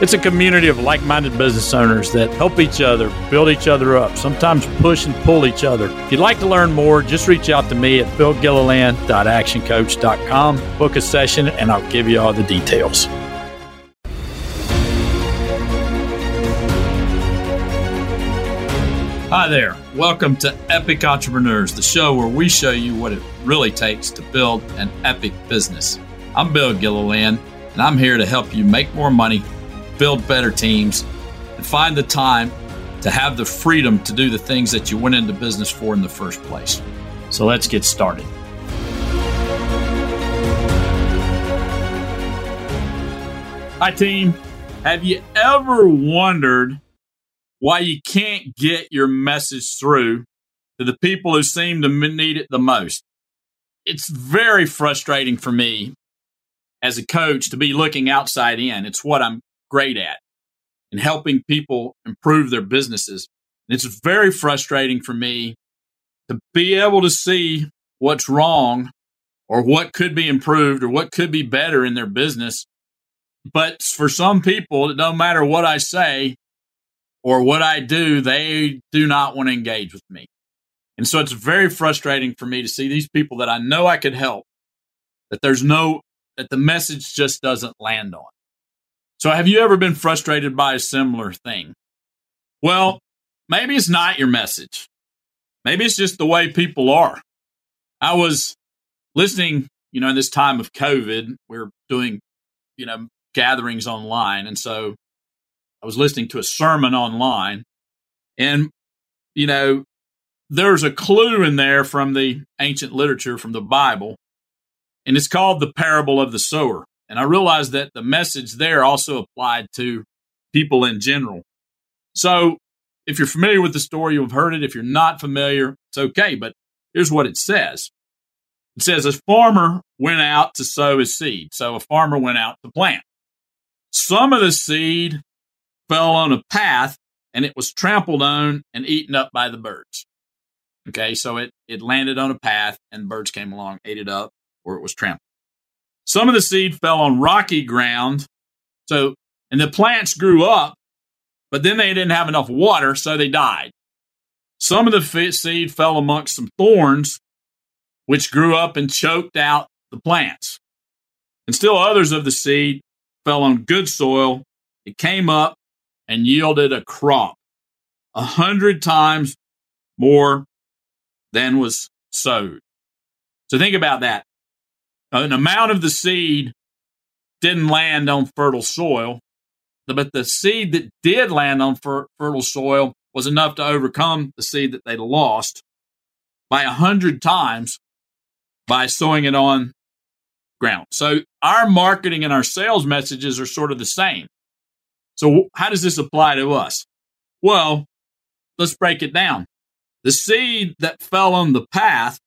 It's a community of like minded business owners that help each other, build each other up, sometimes push and pull each other. If you'd like to learn more, just reach out to me at billgilliland.actioncoach.com, book a session, and I'll give you all the details. Hi there. Welcome to Epic Entrepreneurs, the show where we show you what it really takes to build an epic business. I'm Bill Gilliland, and I'm here to help you make more money, build better teams, and find the time to have the freedom to do the things that you went into business for in the first place. So let's get started. Hi, team. Have you ever wondered why you can't get your message through to the people who seem to need it the most. It's very frustrating for me as a coach to be looking outside in. It's what I'm great at and helping people improve their businesses. It's very frustrating for me to be able to see what's wrong or what could be improved or what could be better in their business. But for some people, it don't matter what I say, or what I do, they do not want to engage with me. And so it's very frustrating for me to see these people that I know I could help, that there's no, that the message just doesn't land on. So have you ever been frustrated by a similar thing? Well, maybe it's not your message. Maybe it's just the way people are. I was listening, you know, in this time of COVID, we're doing, you know, gatherings online. And so I was listening to a sermon online and, you know, there's a clue in there from the ancient literature from the Bible, and it's called the parable of the sower. And I realized that the message there also applied to people in general. So if you're familiar with the story, you've heard it. If you're not familiar, it's okay. But here's what it says. It says, a farmer went out to sow his seed. So a farmer went out to plant. Some of the seed fell on a path and it was trampled on and eaten up by the birds. Okay, so it, it landed on a path and birds came along, ate it up, or it was trampled. Some of the seed fell on rocky ground. So, and the plants grew up, but then they didn't have enough water, so they died. Some of the seed fell amongst some thorns, which grew up and choked out the plants. And still others of the seed fell on good soil. It came up and yielded a crop a hundred times more than was sowed. So think about that. An amount of the seed didn't land on fertile soil, but the seed that did land on fer- fertile soil was enough to overcome the seed that they lost by a hundred times by sowing it on ground. So our marketing and our sales messages are sort of the same. So, how does this apply to us? Well, let's break it down. The seed that fell on the path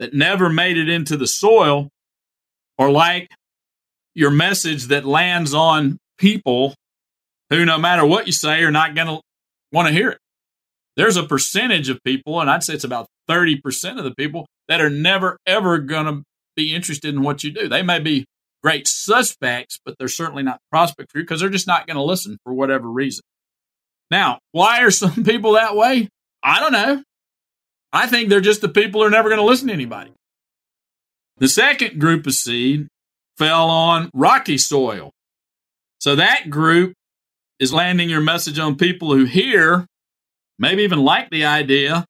that never made it into the soil, or like your message that lands on people who, no matter what you say, are not going to want to hear it. There's a percentage of people, and I'd say it's about 30% of the people that are never, ever going to be interested in what you do. They may be great suspects, but they're certainly not prospect for you because they're just not going to listen for whatever reason. Now, why are some people that way? I don't know. I think they're just the people who are never going to listen to anybody. The second group of seed fell on rocky soil. So that group is landing your message on people who hear, maybe even like the idea,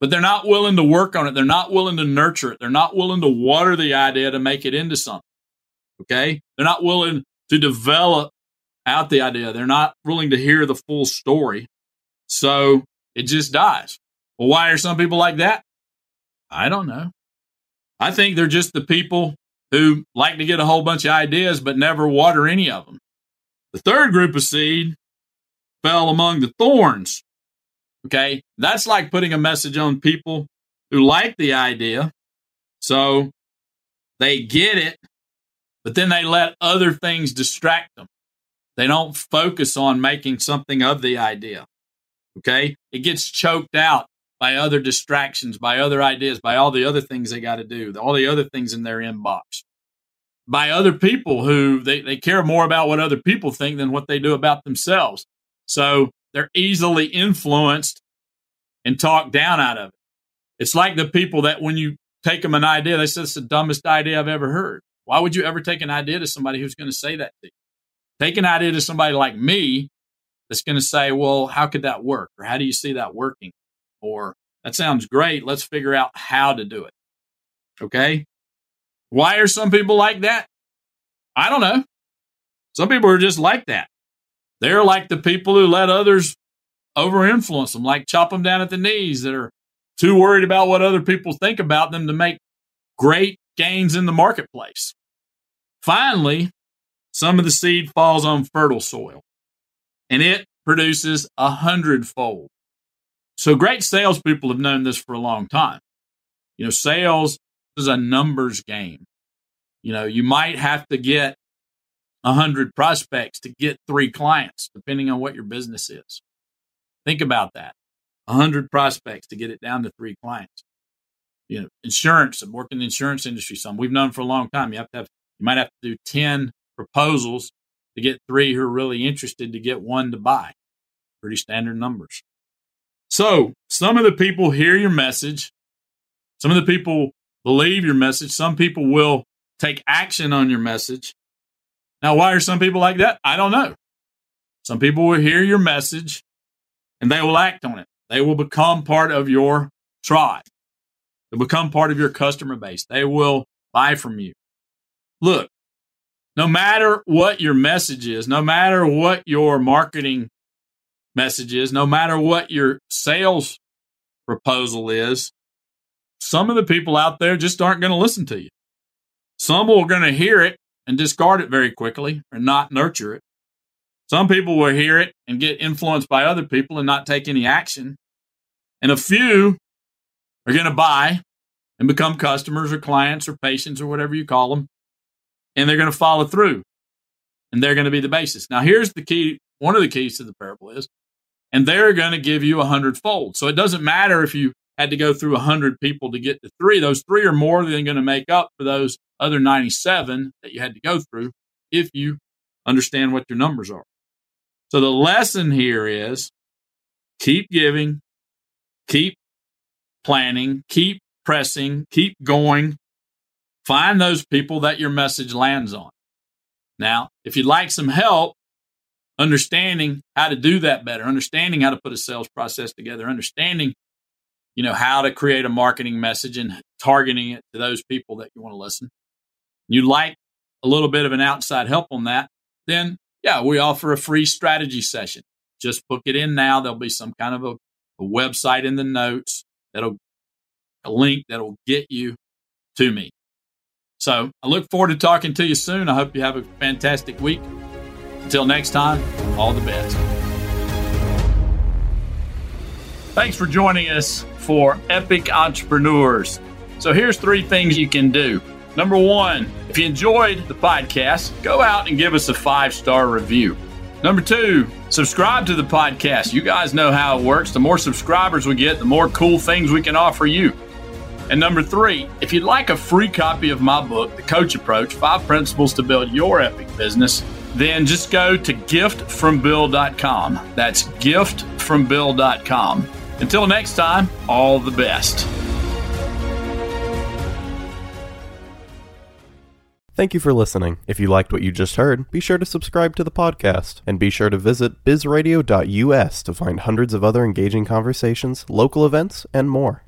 but they're not willing to work on it. They're not willing to nurture it. They're not willing to water the idea to make it into something. Okay. They're not willing to develop out the idea. They're not willing to hear the full story. So it just dies. Well, why are some people like that? I don't know. I think they're just the people who like to get a whole bunch of ideas but never water any of them. The third group of seed fell among the thorns. Okay. That's like putting a message on people who like the idea. So they get it, but then they let other things distract them. They don't focus on making something of the idea. Okay. It gets choked out by other distractions, by other ideas, by all the other things they got to do, all the other things in their inbox, by other people who they, they care more about what other people think than what they do about themselves. So they're easily influenced and talked down out of it. It's like the people that when you take them an idea, they say it's the dumbest idea I've ever heard. Why would you ever take an idea to somebody who's going to say that to you? Take an idea to somebody like me that's going to say, well, how could that work? Or how do you see that working? Or that sounds great. Let's figure out how to do it. Okay. Why are some people like that? I don't know. Some people are just like that. They're like the people who let others over influence them, like chop them down at the knees that are too worried about what other people think about them to make great gains in the marketplace. Finally, some of the seed falls on fertile soil and it produces a hundredfold. So great salespeople have known this for a long time. You know, sales is a numbers game. You know, you might have to get a hundred prospects to get three clients, depending on what your business is. Think about that. A hundred prospects to get it down to three clients. You know, insurance, I've worked in the insurance industry some. We've known for a long time. You have to have you might have to do 10 proposals to get three who are really interested to get one to buy. Pretty standard numbers. So some of the people hear your message. Some of the people believe your message. Some people will take action on your message. Now, why are some people like that? I don't know. Some people will hear your message and they will act on it. They will become part of your tribe. They'll become part of your customer base. They will buy from you. Look, no matter what your message is, no matter what your marketing messages, no matter what your sales proposal is, some of the people out there just aren't going to listen to you. Some are going to hear it and discard it very quickly or not nurture it. Some people will hear it and get influenced by other people and not take any action. And a few are going to buy and become customers or clients or patients or whatever you call them. And they're going to follow through and they're going to be the basis. Now, here's the key. One of the keys to the parable is and they're going to give you a hundredfold. So it doesn't matter if you had to go through a hundred people to get to three; those three are more than going to make up for those other ninety-seven that you had to go through if you understand what your numbers are. So the lesson here is keep giving, keep planning, keep pressing, keep going. Find those people that your message lands on. Now, if you'd like some help, understanding how to do that better, understanding how to put a sales process together, understanding, you know, how to create a marketing message and targeting it to those people that you want to listen. You like a little bit of an outside help on that, then yeah, we offer a free strategy session. Just book it in now. There'll be some kind of a, a website in the notes that'll a link that'll get you to me. So I look forward to talking to you soon. I hope you have a fantastic week. Until next time, all the best. Thanks for joining us for Epic Entrepreneurs. So, here's three things you can do. Number one, if you enjoyed the podcast, go out and give us a five star review. Number two, subscribe to the podcast. You guys know how it works. The more subscribers we get, the more cool things we can offer you. And number three, if you'd like a free copy of my book, The Coach Approach Five Principles to Build Your Epic Business, then just go to giftfrombill.com. That's giftfrombill.com. Until next time, all the best. Thank you for listening. If you liked what you just heard, be sure to subscribe to the podcast and be sure to visit bizradio.us to find hundreds of other engaging conversations, local events, and more.